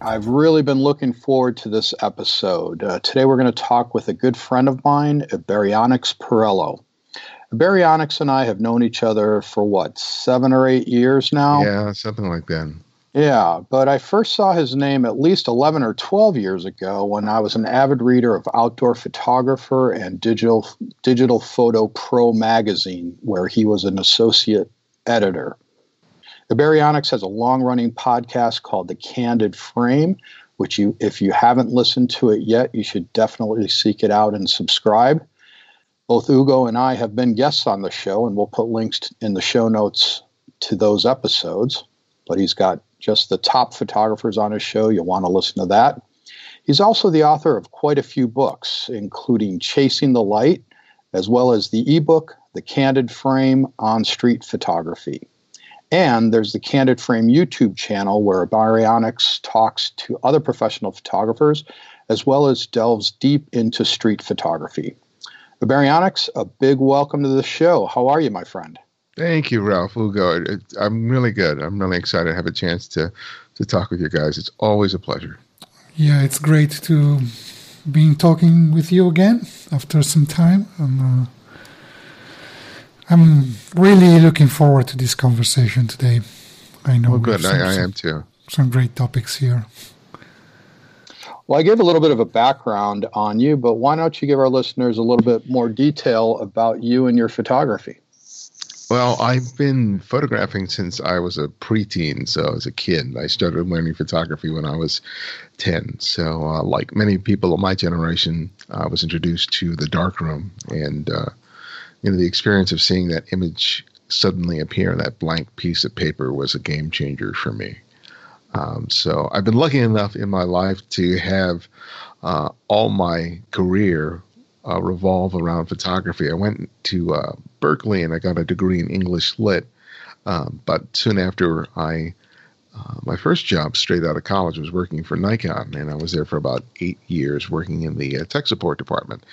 I've really been looking forward to this episode. Uh, today, we're going to talk with a good friend of mine, Ibarionex Perello. Ibarionex and I have known each other for what, seven or eight years now? Yeah, something like that. Yeah, but I first saw his name at least 11 or 12 years ago when I was an avid reader of Outdoor Photographer and Digital, Digital Photo Pro magazine, where he was an associate editor. The Ibarionex has a long running podcast called The Candid Frame, which you, if you haven't listened to it yet, you should definitely seek it out and subscribe. Both Ugo and I have been guests on the show, and we'll put links in the show notes to those episodes. But he's got just the top photographers on his show. You'll want to listen to that. He's also the author of quite a few books, including Chasing the Light, as well as the ebook, The Candid Frame on Street Photography. And there's the Candid Frame YouTube channel where Ibarionex talks to other professional photographers as well as delves deep into street photography. Ibarionex, a big welcome to the show. How are you, my friend? Thank you, Ralph Ugo. I'm really good. I'm really excited to have a chance to, to talk with you guys. It's always a pleasure. Yeah, it's great to be talking with you again after some time. And, uh, I'm really looking forward to this conversation today. I know. Well, good. Some, I, I am too. Some great topics here. Well, I gave a little bit of a background on you, but why don't you give our listeners a little bit more detail about you and your photography? Well, I've been photographing since I was a preteen. So, as a kid, I started learning photography when I was 10. So, uh, like many people of my generation, I was introduced to the darkroom and uh, you know, the experience of seeing that image suddenly appear on that blank piece of paper was a game changer for me. Um, so I've been lucky enough in my life to have uh, all my career uh, revolve around photography. I went to uh, Berkeley and I got a degree in English Lit, um, but soon after I uh, my first job straight out of college was working for Nikon, and I was there for about eight years working in the uh, tech support department,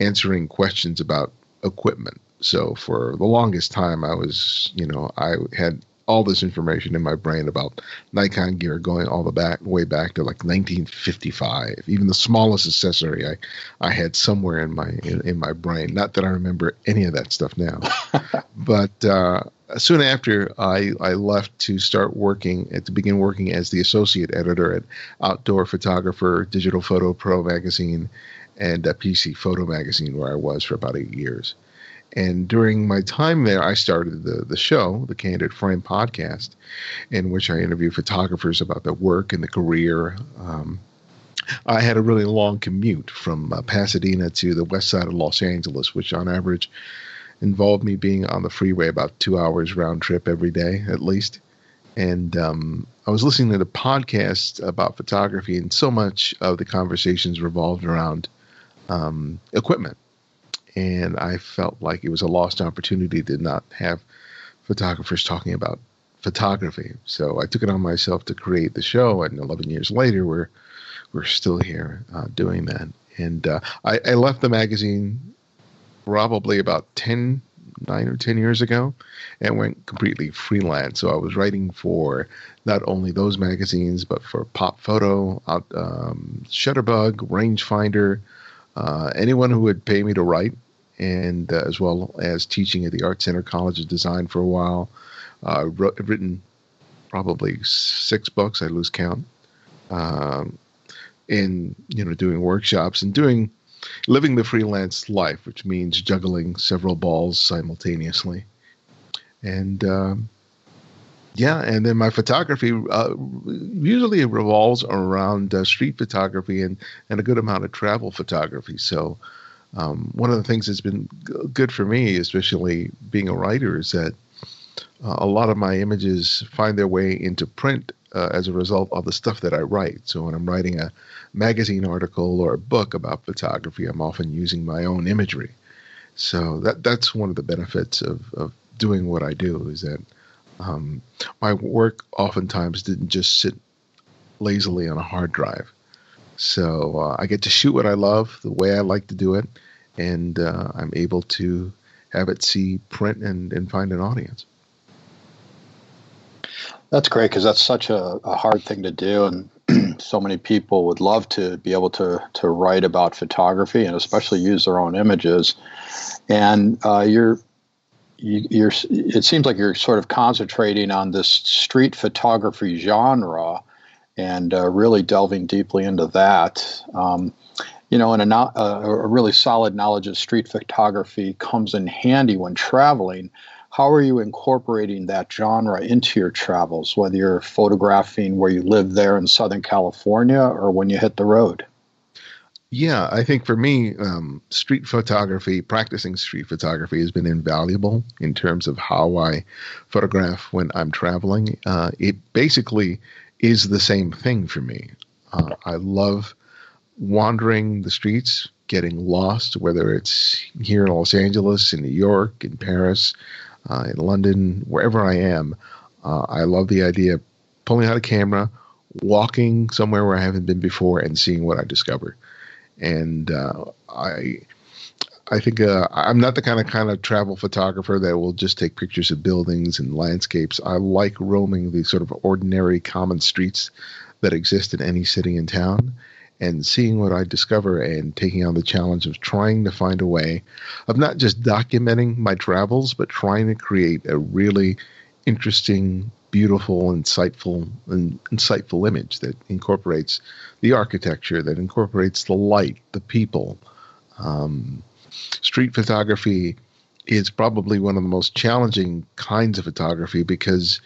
answering questions about equipment. So for the longest time, I was, you know, I had all this information in my brain about Nikon gear going all the back way back to like 1955. Even the smallest accessory I, I had somewhere in my in, in my brain. Not that I remember any of that stuff now, but uh, soon after I I left to start working to begin working as the associate editor at Outdoor Photographer, Digital Photo Pro magazine, and a PC Photo magazine where I was for about eight years. And during my time there, I started the, the show, the Candid Frame podcast, in which I interview photographers about their work and the career. Um, I had a really long commute from uh, Pasadena to the west side of Los Angeles, which on average involved me being on the freeway about two hours round trip every day at least. And um, I was listening to the podcast about photography, and so much of the conversations revolved around um, equipment. And I felt like it was a lost opportunity to not have photographers talking about photography. So I took it on myself to create the show, and 11 years later, we're we're still here uh, doing that. And uh, I, I, left the magazine probably about 10, nine or 10 years ago and went completely freelance. So I was writing for not only those magazines, but for Pop Photo, um, Shutterbug, Rangefinder, uh, anyone who would pay me to write, and uh, as well as teaching at the Art Center College of Design for a while. Uh, wrote, written probably six books. I lose count. Um, in you know doing workshops and doing living the freelance life, which means juggling several balls simultaneously. And um, yeah, and then my photography uh, usually revolves around uh, street photography and, and a good amount of travel photography. So, um, one of the things that's been good for me, especially being a writer, is that uh, a lot of my images find their way into print uh, as a result of the stuff that I write. So, when I'm writing a magazine article or a book about photography, I'm often using my own imagery. So that that's one of the benefits of, of doing what I do is that um, my work oftentimes didn't just sit lazily on a hard drive. So uh, I get to shoot what I love, the way I like to do it, and uh, I'm able to have it see print and, and find an audience. That's great because that's such a, a, hard thing to do, and so many people would love to be able to to write about photography and especially use their own images. And uh, you're you, are it seems like you're sort of concentrating on this street photography genre and uh, really delving deeply into that. Um, you know, and a, a, really solid knowledge of street photography comes in handy when traveling. How are you incorporating that genre into your travels, whether you're photographing where you live there in Southern California or when you hit the road? Yeah, I think for me, um, street photography, practicing street photography has been invaluable in terms of how I photograph when I'm traveling. Uh, it basically is the same thing for me. Uh, I love wandering the streets, getting lost, whether it's here in Los Angeles, in New York, in Paris, uh, in London, wherever I am. Uh, I love the idea of pulling out a camera, walking somewhere where I haven't been before, and seeing what I discover. And uh, I, I think uh, I'm not the kind of kind of travel photographer that will just take pictures of buildings and landscapes. I like roaming the sort of ordinary, common streets that exist in any city and town and seeing what I discover and taking on the challenge of trying to find a way of not just documenting my travels, but trying to create a really interesting, beautiful, insightful, and insightful image that incorporates the architecture, that incorporates the light, the people. Um, street photography is probably one of the most challenging kinds of photography because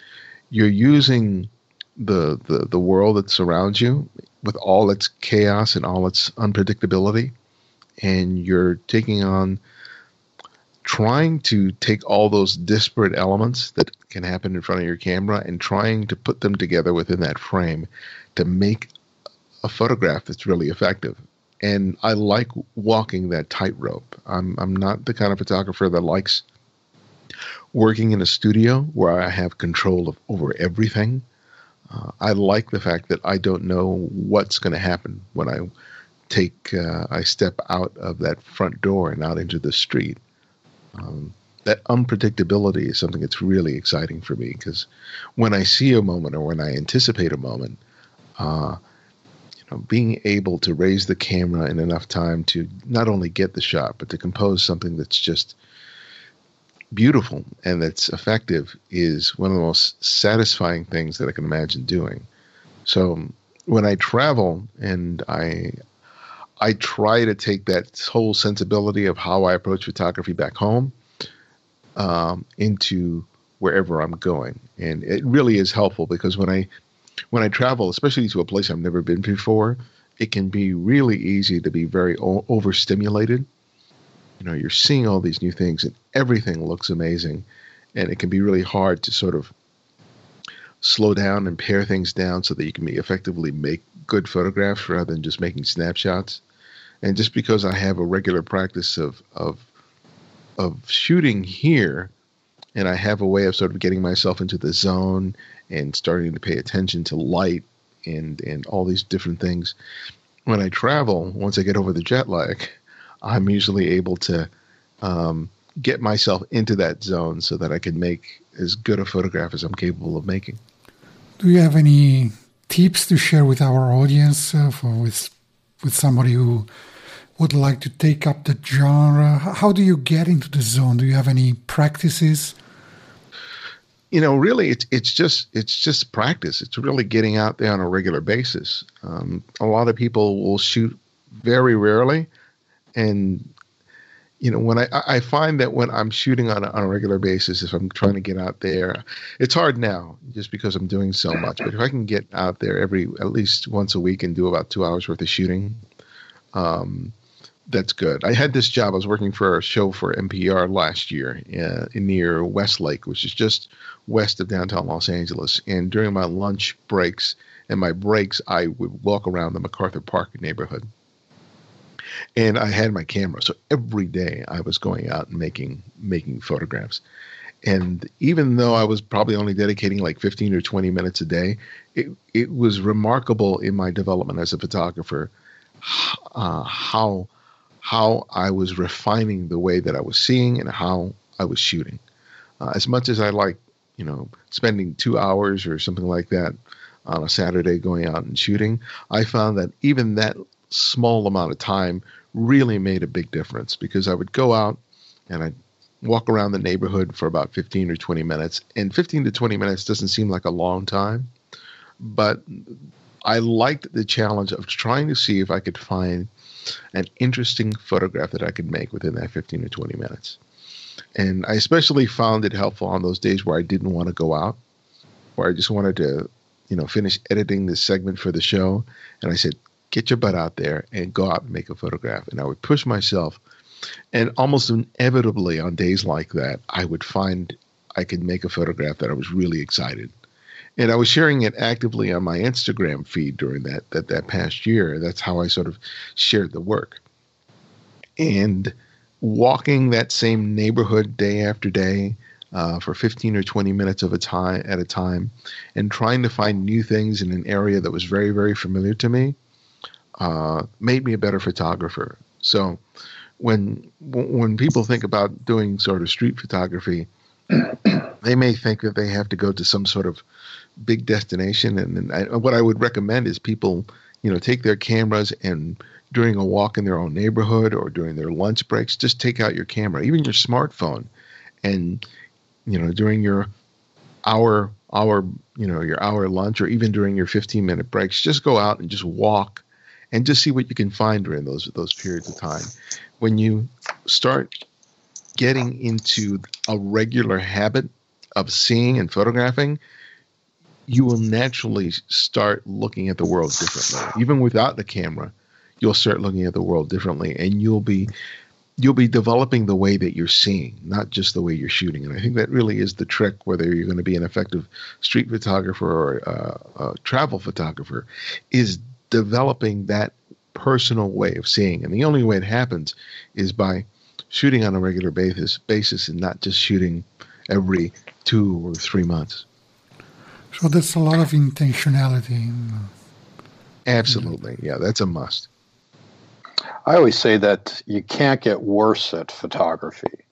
you're using the, the, the world that surrounds you with all its chaos and all its unpredictability, and you're taking on trying to take all those disparate elements that can happen in front of your camera and trying to put them together within that frame to make a photograph that's really effective. And I like walking that tightrope. I'm I'm not the kind of photographer that likes working in a studio where I have control of over everything. Uh, I like the fact that I don't know what's going to happen when I take uh, I step out of that front door and out into the street. Um, that unpredictability is something that's really exciting for me because when I see a moment or when I anticipate a moment, uh, you know, being able to raise the camera in enough time to not only get the shot but to compose something that's just beautiful and that's effective is one of the most satisfying things that I can imagine doing. So when I travel and I I try to take that whole sensibility of how I approach photography back home um, into wherever I'm going, and it really is helpful because when I when I travel, especially to a place I've never been before, it can be really easy to be very o- overstimulated. You know you're seeing all these new things and everything looks amazing. And it can be really hard to sort of slow down and pare things down so that you can effectively make good photographs rather than just making snapshots. And just because i have a regular practice of of of shooting here and i have a way of sort of getting myself into the zone and starting to pay attention to light and and all these different things when i travel once i get over the jet lag I'm usually able to um, get myself into that zone so that I can make as good a photograph as I'm capable of making. Do you have any tips to share with our audience uh, for with with somebody who would like to take up the genre? How do you get into the zone? Do you have any practices? You know, really, it's it's just it's just practice. It's really getting out there on a regular basis. Um, a lot of people will shoot very rarely, and you know when I I find that when I'm shooting on a, on a regular basis, if I'm trying to get out there, it's hard now just because I'm doing so much. But if I can get out there every at least once a week and do about two hours worth of shooting, um, that's good. I had this job. I was working for a show for NPR last year uh, near Westlake, which is just west of downtown Los Angeles. And during my lunch breaks and my breaks, I would walk around the MacArthur Park neighborhood. And I had my camera, so every day I was going out and making making photographs. And even though I was probably only dedicating like 15 or 20 minutes a day, it, it was remarkable in my development as a photographer uh, how how I was refining the way that I was seeing and how I was shooting. Uh, as much as I like, you know, spending two hours or something like that on a Saturday going out and shooting, I found that even that small amount of time really made a big difference because I would go out and I'd walk around the neighborhood for about 15 or 20 minutes. And 15 to 20 minutes doesn't seem like a long time, but I liked the challenge of trying to see if I could find an interesting photograph that I could make within that 15 to 20 minutes. And I especially found it helpful on those days where I didn't want to go out, where I just wanted to, you know, finish editing this segment for the show. And I said, get your butt out there and go out and make a photograph. And I would push myself. And almost inevitably on days like that, I would find I could make a photograph that I was really excited and I was sharing it actively on my Instagram feed during that that that past year. That's how I sort of shared the work. And walking that same neighborhood day after day uh, for 15 or 20 minutes of a time at a time, and trying to find new things in an area that was very very familiar to me, uh, made me a better photographer. So when when people think about doing sort of street photography, they may think that they have to go to some sort of big destination. And, and I, what I would recommend is people, you know, take their cameras and during a walk in their own neighborhood or during their lunch breaks, just take out your camera, even your smartphone, and you know, during your hour hour you know your hour lunch or even during your 15 minute breaks just go out and just walk and just see what you can find during those those periods of time when you start getting into a regular habit of seeing and photographing you will naturally start looking at the world differently. Even without the camera, you'll start looking at the world differently, and you'll be you'll be developing the way that you're seeing, not just the way you're shooting. And I think that really is the trick, whether you're going to be an effective street photographer or uh, a travel photographer, is developing that personal way of seeing. And the only way it happens is by shooting on a regular basis, basis and not just shooting every two or three months. So there's a lot of intentionality. Absolutely. Yeah, that's a must. I always say that you can't get worse at photography.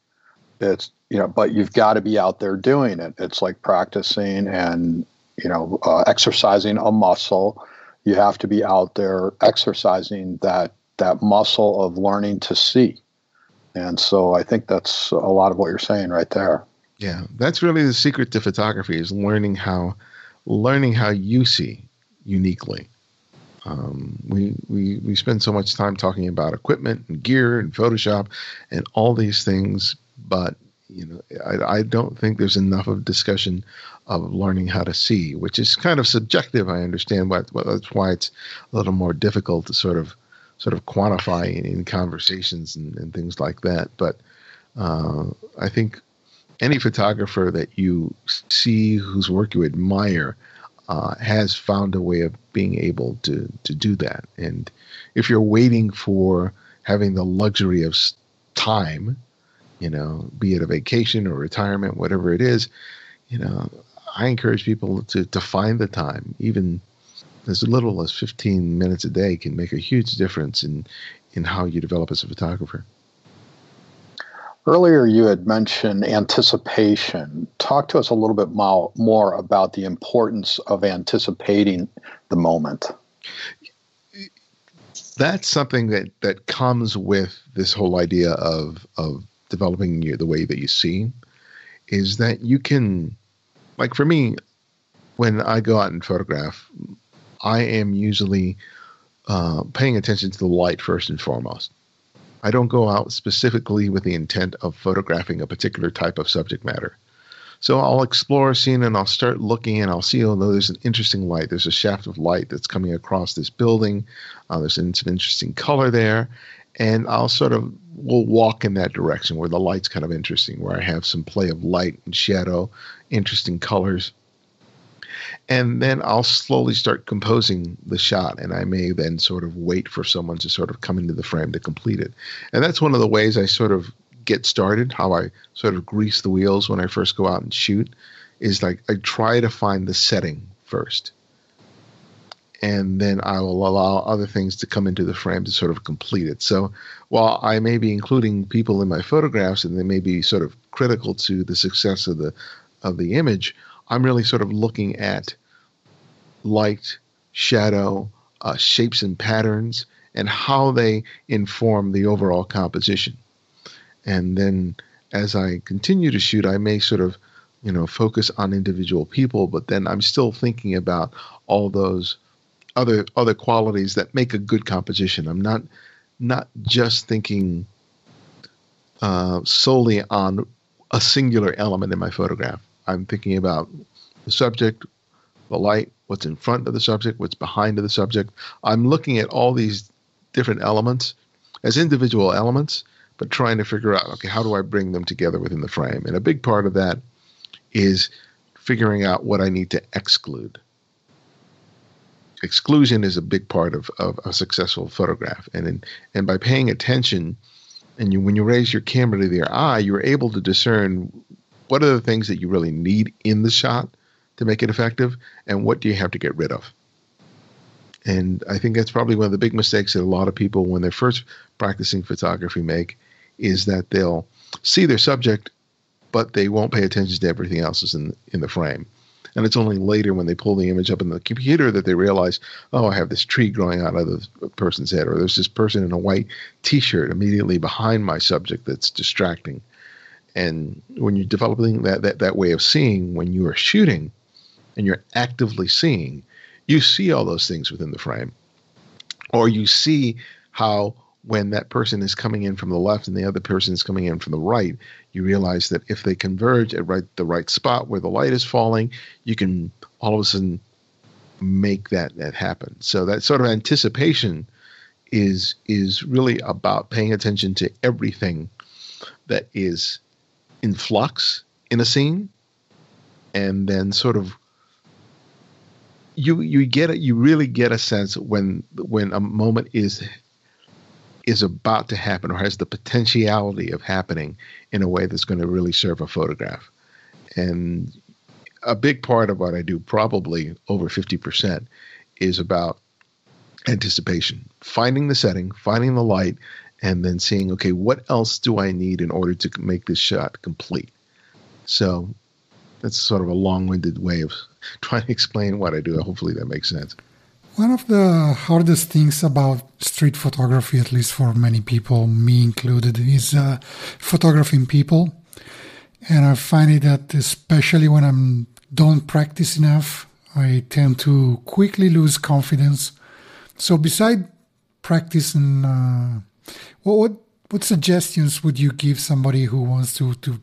It's, you know, but you've got to be out there doing it. It's like practicing and, you know, uh, exercising a muscle. You have to be out there exercising that that muscle of learning to see. And so I think that's a lot of what you're saying right there. Yeah, that's really the secret to photography is learning how learning how you see uniquely. Um, we, we we spend so much time talking about equipment and gear and Photoshop and all these things, but you know I, I don't think there's enough of discussion of learning how to see, which is kind of subjective. I understand, but that's why it's a little more difficult to sort of sort of quantify in, in conversations and, and, things like that. But uh, I think any photographer that you see whose work you admire uh, has found a way of being able to to do that. And if you're waiting for having the luxury of time, you know, be it a vacation or retirement, whatever it is, you know, I encourage people to to find the time, even as little as 15 minutes a day can make a huge difference in in how you develop as a photographer. Earlier, you had mentioned anticipation. Talk to us a little bit more about the importance of anticipating the moment. That's something that, that comes with this whole idea of, of developing you, the way that you see, is that you can, like for me, when I go out and photograph, I am usually uh, paying attention to the light first and foremost. I don't go out specifically with the intent of photographing a particular type of subject matter. So I'll explore a scene and I'll start looking and I'll see, oh, no, there's an interesting light. There's a shaft of light that's coming across this building. Uh, there's an, some interesting color there. And I'll sort of will walk in that direction where the light's kind of interesting, where I have some play of light and shadow, interesting colors. And then I'll slowly start composing the shot, and I may then sort of wait for someone to sort of come into the frame to complete it. And that's one of the ways I sort of get started, how I sort of grease the wheels when I first go out and shoot, is like I try to find the setting first. And then I will allow other things to come into the frame to sort of complete it. So while I may be including people in my photographs and they may be sort of critical to the success of the of the image, I'm really sort of looking at light, shadow, uh, shapes and patterns, and how they inform the overall composition. And then as I continue to shoot, I may sort of, you know, focus on individual people, but then I'm still thinking about all those other other qualities that make a good composition. I'm not not just thinking uh, solely on a singular element in my photograph. I'm thinking about the subject, the light, what's in front of the subject, what's behind of the subject. I'm looking at all these different elements as individual elements, but trying to figure out, okay, how do I bring them together within the frame? And a big part of that is figuring out what I need to exclude. Exclusion is a big part of, of a successful photograph. And in, and by paying attention, and you, when you raise your camera to their eye, you're able to discern what are the things that you really need in the shot to make it effective, and what do you have to get rid of? And I think that's probably one of the big mistakes that a lot of people, when they're first practicing photography, make is that they'll see their subject, but they won't pay attention to everything else in in the frame. And it's only later when they pull the image up in the computer that they realize, oh, I have this tree growing out of the person's head, or there's this person in a white T-shirt immediately behind my subject that's distracting. And when you're developing that that, that way of seeing, when you are shooting, and you're actively seeing, you see all those things within the frame, or you see how when that person is coming in from the left and the other person is coming in from the right, you realize that if they converge at right the right spot where the light is falling, you can all of a sudden make that that happen. So that sort of anticipation is is really about paying attention to everything that is in flux in a scene and then sort of you you get it you really get a sense when when a moment is is about to happen or has the potentiality of happening in a way that's going to really serve a photograph. And a big part of what I do, probably over 50%, is about anticipation, finding the setting, finding the light, and then seeing, okay, what else do I need in order to make this shot complete? So that's sort of a long winded way of trying to explain what I do. Hopefully that makes sense. One of the hardest things about street photography, at least for many people, me included, is uh, photographing people. And I find it that especially when I don't practice enough, I tend to quickly lose confidence. So, beside practice and uh, what what suggestions would you give somebody who wants to to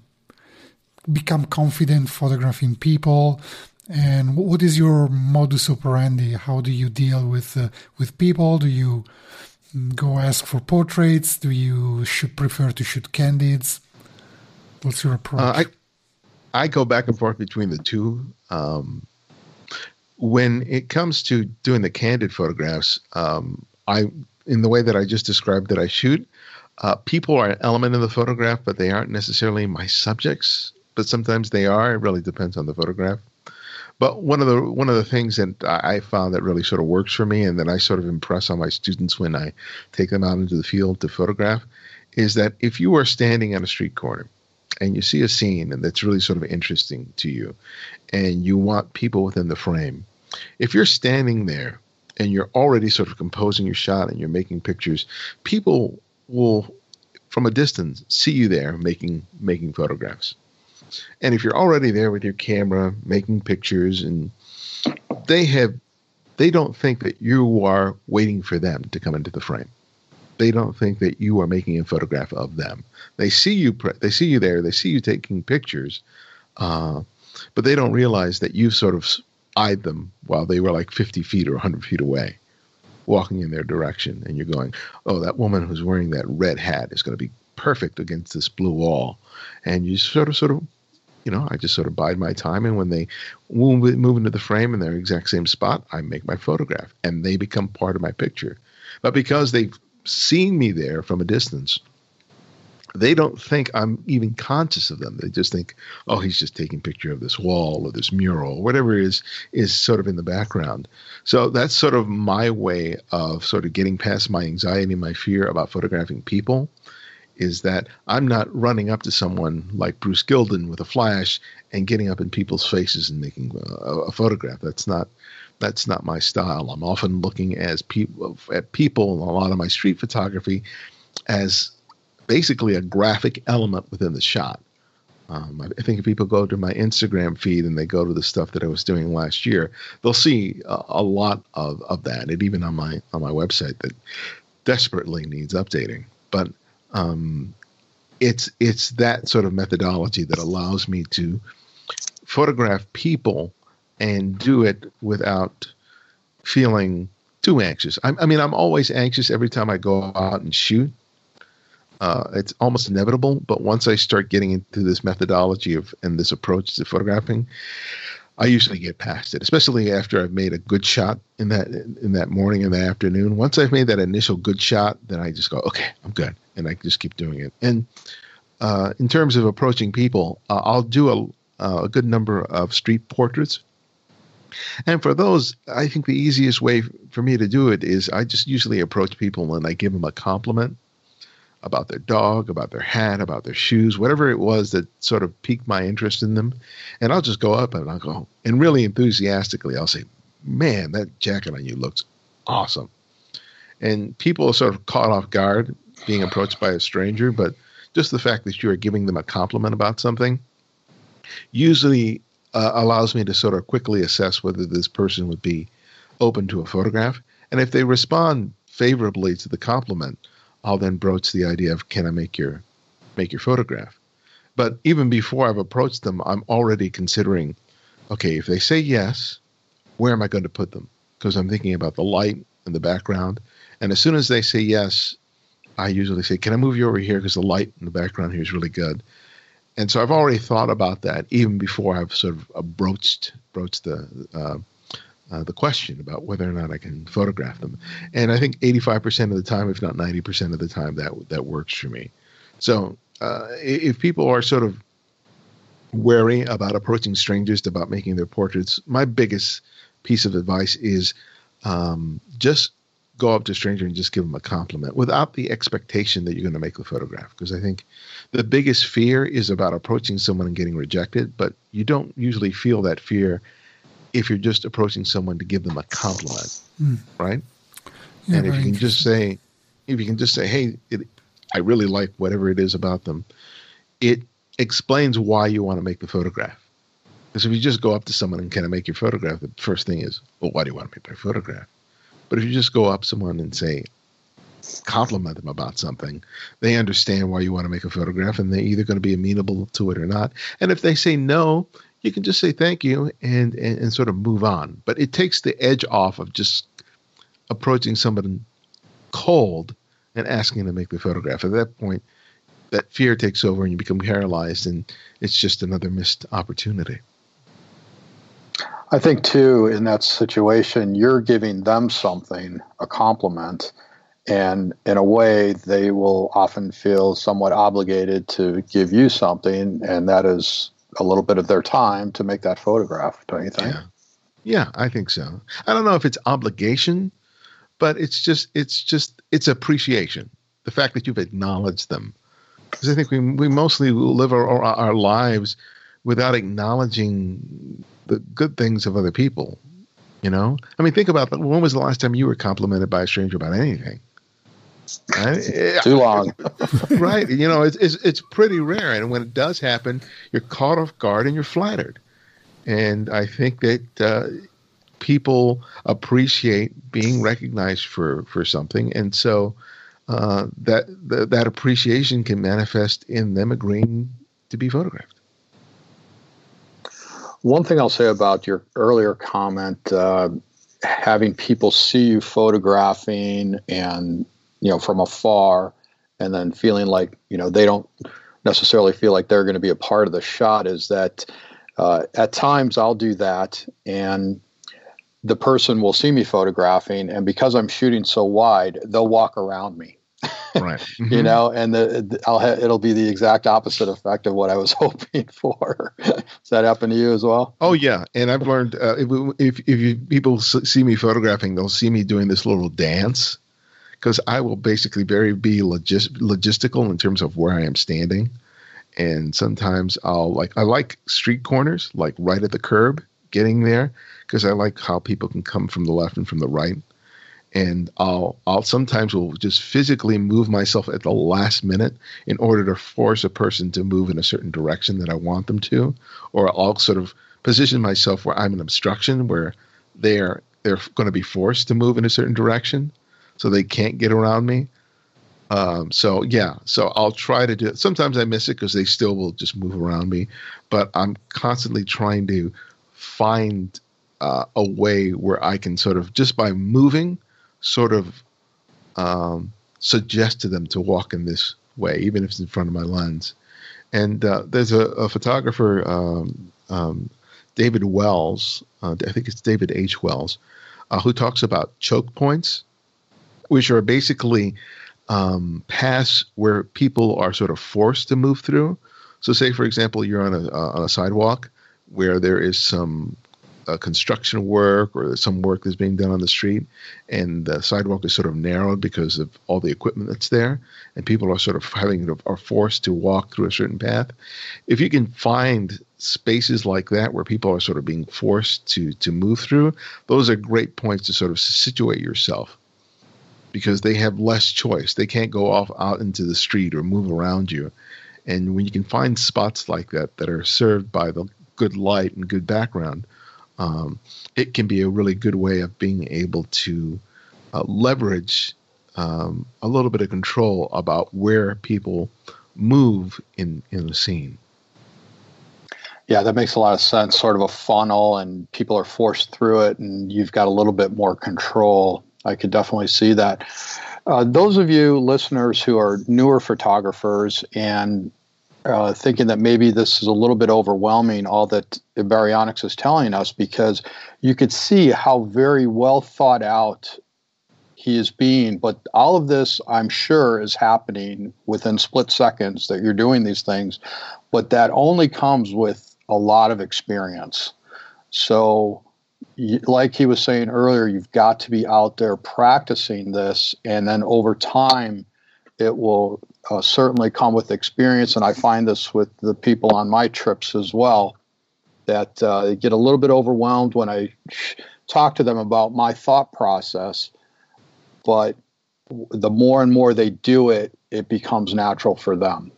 become confident photographing people and what is your modus operandi? How do you deal with uh, with people? Do you go ask for portraits? Do you should prefer to shoot candids? What's your approach? Uh, I I go back and forth between the two. Um, when it comes to doing the candid photographs, um, I in the way that I just described that I shoot, uh, people are an element in the photograph, but they aren't necessarily my subjects. But sometimes they are. It really depends on the photograph. But one of the one of the things that I found that really sort of works for me, and that I sort of impress on my students when I take them out into the field to photograph, is that if you are standing on a street corner and you see a scene and that's really sort of interesting to you, and you want people within the frame, if you're standing there and you're already sort of composing your shot and you're making pictures, people will from a distance see you there making making photographs and if you're already there with your camera making pictures and they have they don't think that you are waiting for them to come into the frame. They don't think that you are making a photograph of them. They see you they see you there, they see you taking pictures. Uh, but they don't realize that you've sort of eyed them while they were like 50 feet or 100 feet away walking in their direction and you're going oh that woman who's wearing that red hat is going to be perfect against this blue wall and you sort of sort of you know, I just sort of bide my time. And when they move, into the frame in their exact same spot, I make my photograph and they become part of my picture. But because they've seen me there from a distance, they don't think I'm even conscious of them. They just think, oh, he's just taking picture of this wall or this mural, or whatever is, is sort of in the background. So that's sort of my way of sort of getting past my anxiety and my fear about photographing people is that I'm not running up to someone like Bruce Gilden with a flash and getting up in people's faces and making a, a photograph. That's not that's not my style. I'm often looking as people at people a lot of my street photography as basically a graphic element within the shot. Um, I think if people go to my Instagram feed and they go to the stuff that I was doing last year, they'll see a, a lot of, of that, and even on my on my website that desperately needs updating. But um, it's it's that sort of methodology that allows me to photograph people and do it without feeling too anxious. I, I mean, I'm always anxious every time I go out and shoot. Uh, it's almost inevitable, but once I start getting into this methodology of and this approach to photographing, I usually get past it, especially after I've made a good shot in that in that morning and the afternoon. Once I've made that initial good shot, then I just go, okay, I'm good, and I just keep doing it. And uh, in terms of approaching people, uh, I'll do a, uh, a good number of street portraits. And for those, I think the easiest way for me to do it is I just usually approach people and I give them a compliment about their dog, about their hat, about their shoes, whatever it was that sort of piqued my interest in them. And I'll just go up and I'll go, and really enthusiastically, I'll say, Man, that jacket on you looks awesome. And people are sort of caught off guard being approached by a stranger, but just the fact that you are giving them a compliment about something usually uh, allows me to sort of quickly assess whether this person would be open to a photograph. And if they respond favorably to the compliment, I'll then broach the idea of can I make your make your photograph. But even before I've approached them, I'm already considering, okay, if they say yes, where am I going to put them? Because I'm thinking about the light and the background. And as soon as they say yes, I usually say, can I move you over here because the light in the background here is really good. And so I've already thought about that even before I've sort of broached broached the uh, uh, the question about whether or not I can photograph them. And I think 85% of the time, if not 90% of the time, that that works for me. So uh, if people are sort of wary about approaching strangers about making their portraits, my biggest piece of advice is um, just go up to a stranger and just give them a compliment without the expectation that you're going to make the photograph. Because I think the biggest fear is about approaching someone and getting rejected, but you don't usually feel that fear if you're just approaching someone to give them a compliment, mm. right? Yeah, and if you can just say, if you can just say, "Hey, it, I really like whatever it is about them," it explains why you want to make the photograph. Because if you just go up to someone and kind of make your photograph, the first thing is, "Well, why do you want to make my photograph?" But if you just go up to someone and say, compliment them about something, they understand why you want to make a photograph, and they're either going to be amenable to it or not. And if they say no, you can just say thank you and, and, and sort of move on. But it takes the edge off of just approaching somebody cold and asking to make the photograph. At that point, that fear takes over and you become paralyzed, and it's just another missed opportunity. I think, too, in that situation, you're giving them something, a compliment, and in a way, they will often feel somewhat obligated to give you something, and that is a little bit of their time to make that photograph, don't you think? Yeah. yeah, I think so. I don't know if it's obligation, but it's just it's just it's appreciation. The fact that you've acknowledged them, because I think we we mostly live our, our lives without acknowledging the good things of other people. You know, I mean, think about. When was the last time you were complimented by a stranger about anything? Right? Too long. right. You know, it's, it's, it's pretty rare. And when it does happen, you're caught off guard and you're flattered. And I think that uh, people appreciate being recognized for, for something. And so uh, that, th- that appreciation can manifest in them agreeing to be photographed. One thing I'll say about your earlier comment, uh, having people see you photographing and you know from afar and then feeling like you know they don't necessarily feel like they're going to be a part of the shot is that uh, at times I'll do that and the person will see me photographing and because I'm shooting so wide, they'll walk around me. right. Mm-hmm. you know, and the, I'll ha- it'll be the exact opposite effect of what I was hoping for. Does that happen to you as well? Oh yeah, and I've learned uh, if if, if you, people see me photographing, they'll see me doing this little dance because I will basically very be logis- logistical in terms of where I am standing, and sometimes I'll like I like street corners, like right at the curb, getting there because I like how people can come from the left and from the right. And I'll I'll sometimes will just physically move myself at the last minute in order to force a person to move in a certain direction that I want them to, or I'll sort of position myself where I'm an obstruction where they're they're going to be forced to move in a certain direction, so they can't get around me. Um, so yeah, so I'll try to do it. Sometimes I miss it because they still will just move around me, but I'm constantly trying to find uh, a way where I can sort of just by moving sort of um, suggest to them to walk in this way, even if it's in front of my lens. And uh, there's a, a photographer, um, um, David Wells, uh, I think it's David H. Wells, uh, who talks about choke points, which are basically um, paths where people are sort of forced to move through. So, say for example, you're on a on a sidewalk where there is some uh, construction work or some work that's being done on the street, and the sidewalk is sort of narrowed because of all the equipment that's there, and people are sort of having are forced to walk through a certain path. If you can find spaces like that where people are sort of being forced to to move through, those are great points to sort of situate yourself because they have less choice. They can't go off out into the street or move around you. And when you can find spots like that that are served by the good light and good background, um, it can be a really good way of being able to uh, leverage um, a little bit of control about where people move in in the scene. Yeah, that makes a lot of sense. Sort of a funnel, and people are forced through it, and you've got a little bit more control. I could definitely see that. Uh, those of you listeners who are newer photographers and uh, thinking that maybe this is a little bit overwhelming, all that Ibarionex is telling us, because you could see how very well thought out he is being. But all of this, I'm sure, is happening within split seconds that you're doing these things, but that only comes with a lot of experience. So, like he was saying earlier, you've got to be out there practicing this, and then over time, it will uh, certainly come with experience, and I find this with the people on my trips as well, that uh, they get a little bit overwhelmed when I talk to them about my thought process. But the more and more they do it, it becomes natural for them.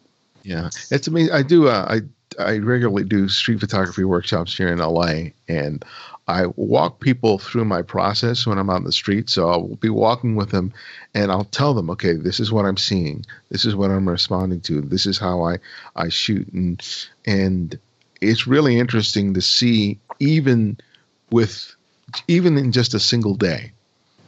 Yeah, it's amazing. I do. Uh, I I regularly do street photography workshops here in LA, and I walk people through my process when I'm out in the street. So I'll be walking with them and I'll tell them, okay, this is what I'm seeing. This is what I'm responding to. This is how I, I shoot. And, and it's really interesting to see even with, even in just a single day,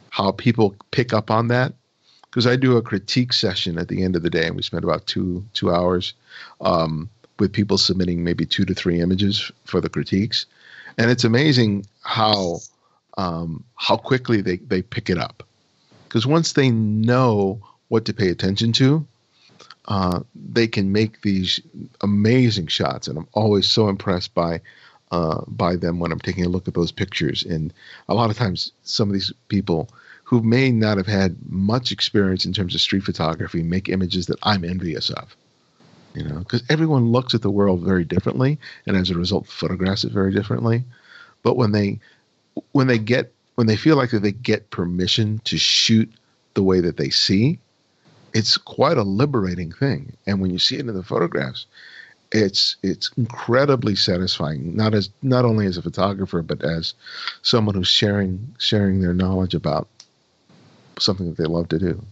how people pick up on that. Because I do a critique session at the end of the day and we spend about two, two hours, um, with people submitting maybe two to three images for the critiques and it's amazing how um, how quickly they they pick it up. Because once they know what to pay attention to, uh, they can make these amazing shots, and I'm always so impressed by uh, by them when I'm taking a look at those pictures. And a lot of times, some of these people who may not have had much experience in terms of street photography make images that I'm envious of you know, because everyone looks at the world very differently, and as a result, photographs it very differently. But when they when they get when they feel like that they get permission to shoot the way that they see, it's quite a liberating thing. And when you see it in the photographs, it's it's incredibly satisfying. Not as not only as a photographer, but as someone who's sharing sharing their knowledge about something that they love to do.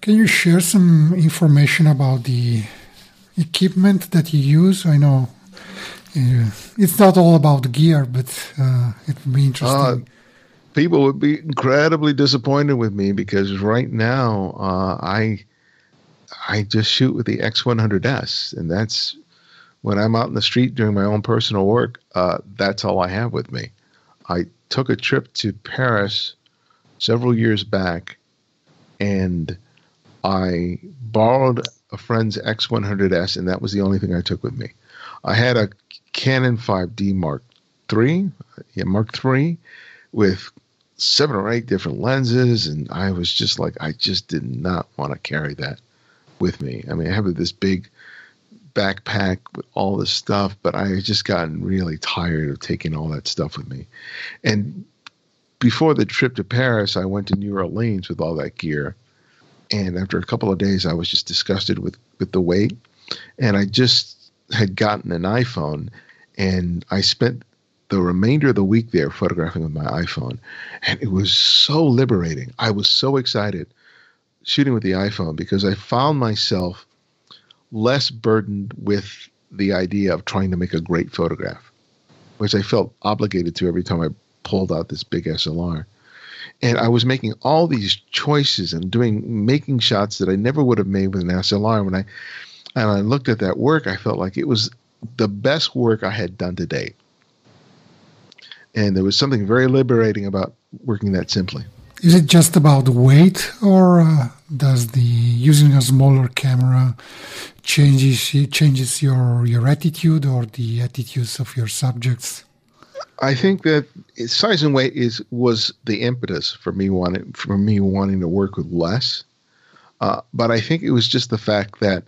Can you share some information about the equipment that you use? I know uh, it's not all about gear, but uh, it would be interesting. Uh, people would be incredibly disappointed with me because right now uh, I I just shoot with the X100S, and that's when I'm out in the street doing my own personal work. Uh, that's all I have with me. I took a trip to Paris several years back, and I borrowed a friend's X100S, and that was the only thing I took with me. I had a Canon 5D Mark III, yeah, Mark III, with seven or eight different lenses, and I was just like, I just did not want to carry that with me. I mean, I have this big backpack with all this stuff, but I had just gotten really tired of taking all that stuff with me. And before the trip to Paris, I went to New Orleans with all that gear. And after a couple of days, I was just disgusted with, with the weight. And I just had gotten an iPhone and I spent the remainder of the week there photographing with my iPhone. And it was so liberating. I was so excited shooting with the iPhone because I found myself less burdened with the idea of trying to make a great photograph, which I felt obligated to every time I pulled out this big SLR. And I was making all these choices and doing making shots that I never would have made with an SLR. When I and I looked at that work, I felt like it was the best work I had done to date. And there was something very liberating about working that simply. Is it just about weight, or uh, does the using a smaller camera changes changes your your attitude or the attitudes of your subjects? I think that size and weight is was the impetus for me wanting for me wanting to work with less. Uh, but I think it was just the fact that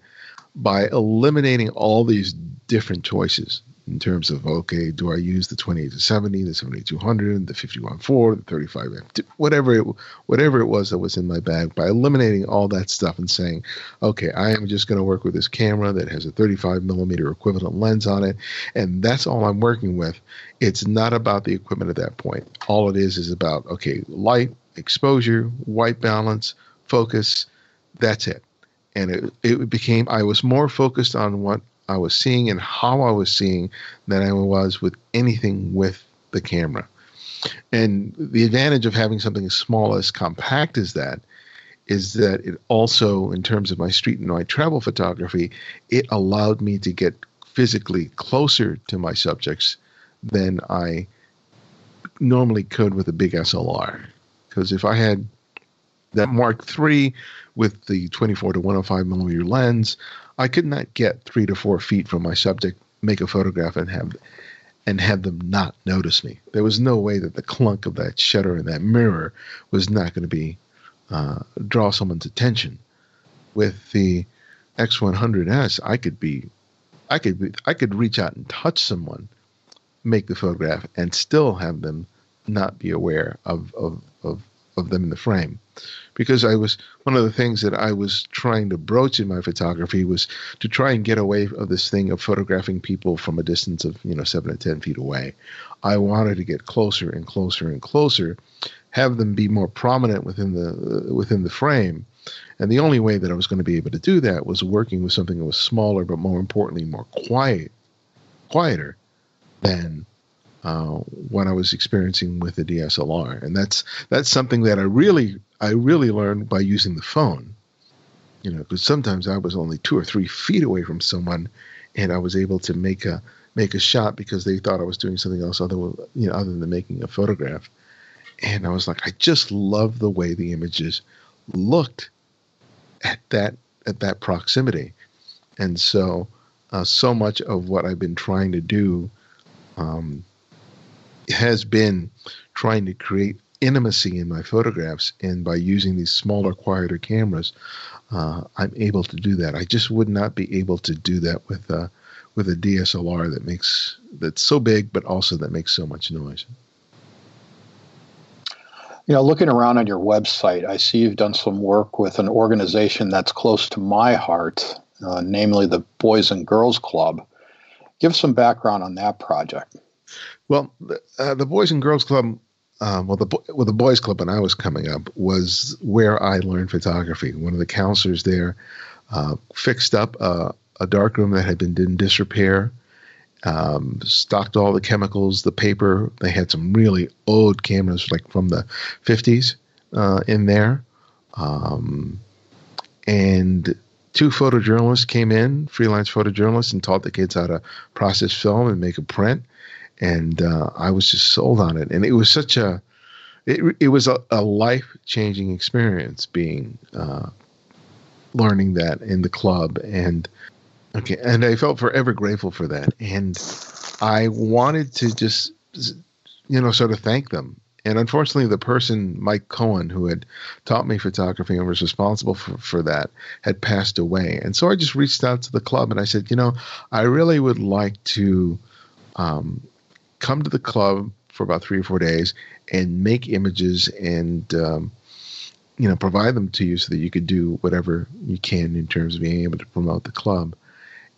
by eliminating all these different choices, in terms of okay, do I use the 28 to 70, the 7200, the 514, the 35, whatever it, whatever it was that was in my bag. By eliminating all that stuff and saying, okay, I am just going to work with this camera that has a 35 millimeter equivalent lens on it, and that's all I'm working with. It's not about the equipment at that point. All it is is about okay, light, exposure, white balance, focus. That's it and it, it became i was more focused on what I was seeing and how I was seeing than I was with anything with the camera. And the advantage of having something as small as compact as that is that it also, in terms of my street and my travel photography, it allowed me to get physically closer to my subjects than I normally could with a big SLR. Because if I had that Mark III with the 24 to 105 millimeter lens, I could not get three to four feet from my subject, make a photograph, and have and have them not notice me. There was no way that the clunk of that shutter and that mirror was not going to be uh, draw someone's attention. With the X100S, I could be, I could be, I could reach out and touch someone, make the photograph, and still have them not be aware of of of, of them in the frame because I was one of the things that I was trying to broach in my photography was to try and get away of this thing of photographing people from a distance of you know seven to ten feet away. I wanted to get closer and closer and closer, have them be more prominent within the uh, within the frame, and the only way that I was going to be able to do that was working with something that was smaller, but more importantly, more quiet, quieter than uh, what I was experiencing with the DSLR, and that's that's something that I really I really learned by using the phone. You know, because sometimes I was only two or three feet away from someone, and I was able to make a make a shot because they thought I was doing something else other you know other than making a photograph. And I was like, I just love the way the images looked at that at that proximity, and so uh, so much of what I've been trying to do um, has been trying to create intimacy in my photographs, and by using these smaller, quieter cameras, uh, I'm able to do that. I just would not be able to do that with a uh, with a DSLR that makes that's so big, but also that makes so much noise. You know, looking around on your website, I see you've done some work with an organization that's close to my heart, uh, namely the Boys and Girls Club. Give some background on that project. Well, the, uh, the Boys and Girls Club, um, well, the well, the Boys Club when I was coming up was where I learned photography. One of the counselors there uh, fixed up a, a darkroom that had been in disrepair, um, stocked all the chemicals, the paper. They had some really old cameras, like from the 50s, uh, in there. Um, and two photojournalists came in, freelance photojournalists, and taught the kids how to process film and make a print. And uh, I was just sold on it. And it was such a, it, it was a, a life changing experience being, uh, learning that in the club. And, okay. And I felt forever grateful for that. And I wanted to just, you know, sort of thank them and unfortunately, the person, Mike Cohen, who had taught me photography and was responsible for, for that, had passed away. And so I just reached out to the club and I said, you know, I really would like to um, come to the club for about three or four days and make images and, um, you know, provide them to you so that you could do whatever you can in terms of being able to promote the club.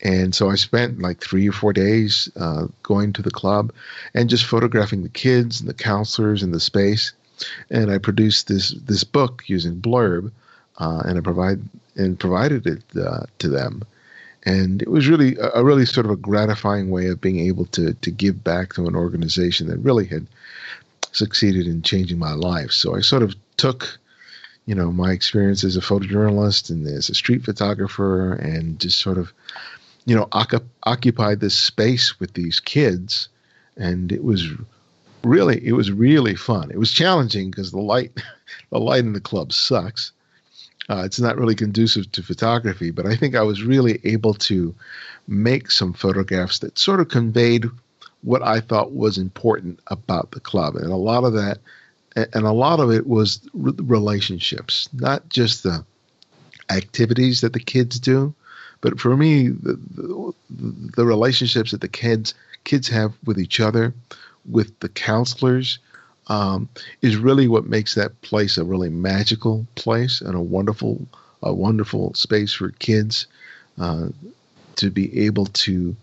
And so I spent like three or four days uh, going to the club and just photographing the kids and the counselors and the space. And I produced this this book using Blurb, uh, and I provide and provided it uh, to them. And it was really a really sort of a gratifying way of being able to to give back to an organization that really had succeeded in changing my life. So I sort of took you know my experience as a photojournalist and as a street photographer and just sort of you know, occupied this space with these kids, and it was really it was really fun. It was challenging because the light the light in the club sucks. Uh, it's not really conducive to photography, but I think I was really able to make some photographs that sort of conveyed what I thought was important about the club, and a lot of that, and a lot of it was relationships, not just the activities that the kids do, but for me, the, the, the relationships that the kids kids have with each other, with the counselors, um, is really what makes that place a really magical place and a wonderful a wonderful space for kids uh, to be able to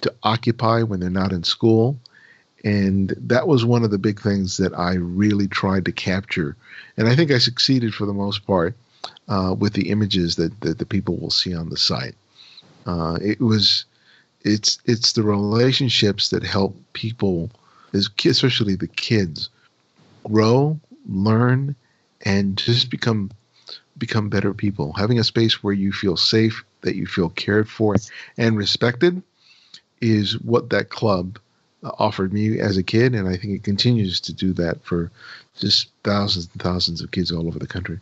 to occupy when they're not in school. And that was one of the big things that I really tried to capture. And I think I succeeded for the most part uh, with the images that, that the people will see on the site. Uh, it was, it's it's the relationships that help people, especially the kids, grow, learn, and just become become better people. Having a space where you feel safe, that you feel cared for and respected, is what that club offered me as a kid, and I think it continues to do that for just thousands and thousands of kids all over the country.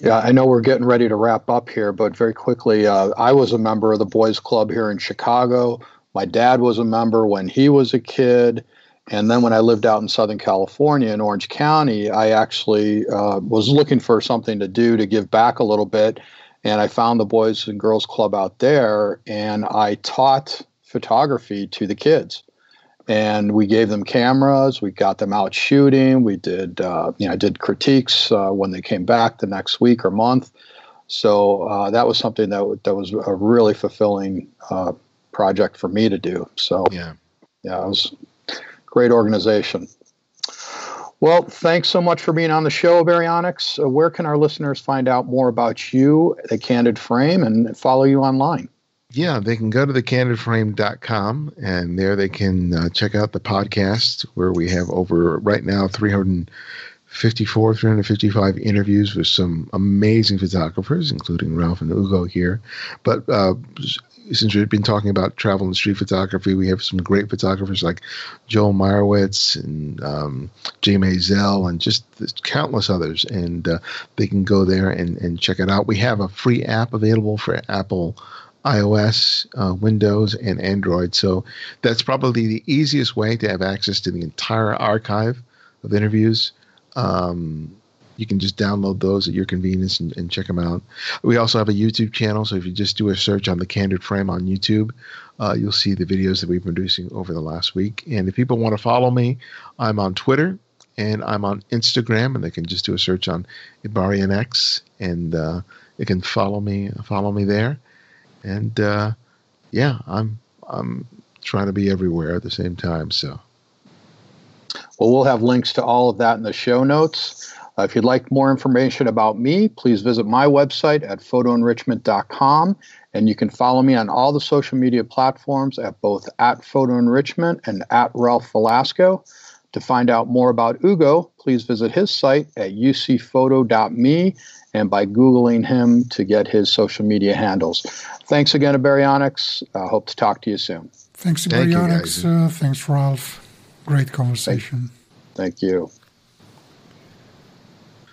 Yeah, I know we're getting ready to wrap up here, but very quickly, uh, I was a member of the Boys Club here in Chicago. My dad was a member when he was a kid. And then when I lived out in Southern California in Orange County, I actually uh, was looking for something to do to give back a little bit. And I found the Boys and Girls Club out there, and I taught photography to the kids and we gave them cameras. We got them out shooting. We did, uh, you know, I did critiques uh, when they came back the next week or month. So uh, that was something that that was a really fulfilling uh, project for me to do. So yeah, yeah, it was great organization. Well, thanks so much for being on the show, Ibarionex. Uh, where can our listeners find out more about you, the Candid Frame, and follow you online? yeah, they can go to thecandidframe.com and there they can uh, check out the podcast where we have over right now 354, 355 interviews with some amazing photographers, including Ralph and Ugo here. But uh, since we've been talking about travel and street photography, we have some great photographers like Joel Meyerowitz and um, Jay Maisel and just countless others. And uh, they can go there and, and check it out. We have a free app available for Apple iOS, uh, Windows, and Android. So that's probably the easiest way to have access to the entire archive of interviews. Um, you can just download those at your convenience and, and, check them out. We also have a YouTube channel, so if you just do a search on the Candid Frame on YouTube, uh, you'll see the videos that we've been producing over the last week. And if people want to follow me, I'm on Twitter and I'm on Instagram, and they can just do a search on Ibarionex, and uh, they can follow me follow me there and uh, yeah, I'm I'm trying to be everywhere at the same time. So, well, we'll have links to all of that in the show notes. Uh, if you'd like more information about me, please visit my website at photoenrichment.com. And you can follow me on all the social media platforms at both at Photo Enrichment and at Ralph Velasco. To find out more about Ugo, please visit his site at ucphoto.me and by Googling him to get his social media handles. Thanks again to Ibarionex. I uh, hope to talk to you soon. Thanks to Thank Ibarionex. Uh, thanks, Ralph. Great conversation. Thank, thank you.